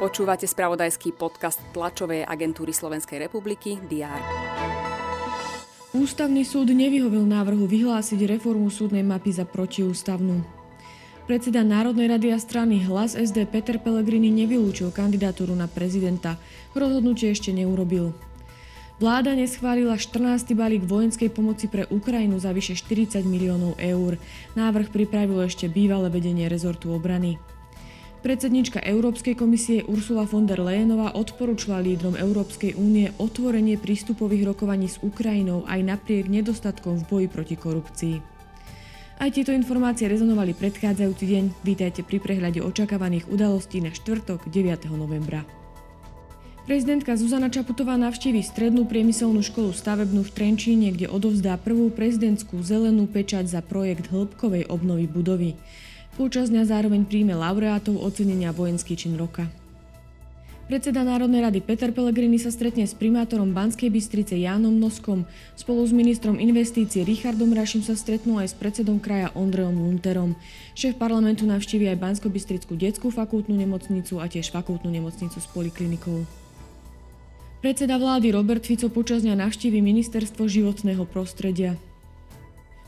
Počúvate spravodajský podcast tlačovej agentúry Slovenskej republiky DR. Ústavný súd nevyhovil návrhu vyhlásiť reformu súdnej mapy za protiústavnú. Predseda Národnej rady a strany Hlas SD Peter Pellegrini nevylúčil kandidatúru na prezidenta. Rozhodnutie ešte neurobil. Vláda neschválila 14. balík vojenskej pomoci pre Ukrajinu za vyše 40 miliónov eur. Návrh pripravilo ešte bývalé vedenie rezortu obrany. Predsednička Európskej komisie Ursula von der Leyenová odporúčila lídrom Európskej únie otvorenie prístupových rokovaní s Ukrajinou aj napriek nedostatkom v boji proti korupcii. Aj tieto informácie rezonovali predchádzajúci deň. Vítajte pri prehľade očakávaných udalostí na štvrtok 9. novembra. Prezidentka Zuzana Čaputová navštíví strednú priemyselnú školu stavebnú v Trenčíne, kde odovzdá prvú prezidentskú zelenú pečať za projekt hĺbkovej obnovy budovy. Počas dňa zároveň príjme laureátov ocenenia vojenský čin roka. Predseda Národnej rady Peter Pellegrini sa stretne s primátorom Banskej Bystrice Jánom Noskom. Spolu s ministrom investície Richardom Rašim sa stretnú aj s predsedom kraja Ondreom Lunterom. Šéf parlamentu navštívi aj Bansko-Bystrickú detskú fakultnú nemocnicu a tiež fakultnú nemocnicu s poliklinikou. Predseda vlády Robert Fico počas dňa navštívi ministerstvo životného prostredia.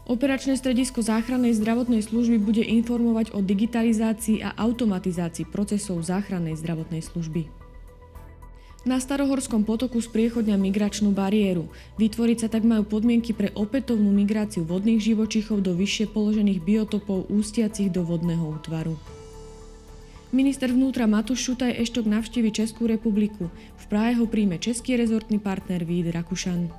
Operačné stredisko záchrannej zdravotnej služby bude informovať o digitalizácii a automatizácii procesov záchrannej zdravotnej služby. Na Starohorskom potoku spriechodňa migračnú bariéru. Vytvoriť sa tak majú podmienky pre opätovnú migráciu vodných živočichov do vyššie položených biotopov ústiacich do vodného útvaru. Minister vnútra Matúš Šutaj Eštok navštívi Českú republiku. V Prahe ho príjme český rezortný partner Vít Rakušan.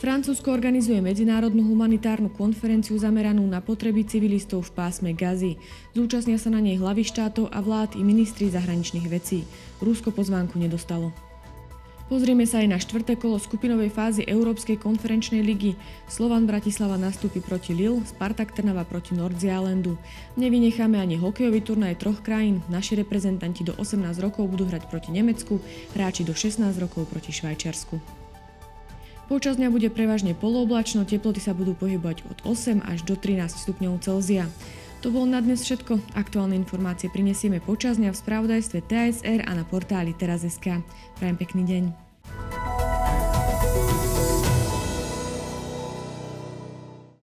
Francúzsko organizuje medzinárodnú humanitárnu konferenciu zameranú na potreby civilistov v pásme Gazy. Zúčastnia sa na nej hlavy štátov a vlád i ministri zahraničných vecí. Rusko pozvánku nedostalo. Pozrieme sa aj na štvrté kolo skupinovej fázy Európskej konferenčnej ligy. Slovan Bratislava nastúpi proti Lille, Spartak Trnava proti Nordzialandu. Nevynecháme ani hokejový turnaj troch krajín. Naši reprezentanti do 18 rokov budú hrať proti Nemecku, hráči do 16 rokov proti Švajčiarsku. Počas dňa bude prevažne polooblačno, teploty sa budú pohybovať od 8 až do 13 stupňov Celzia. To bolo na dnes všetko. Aktuálne informácie prinesieme počas dňa v spravodajstve TSR a na portáli teraz.sk. Prajem pekný deň.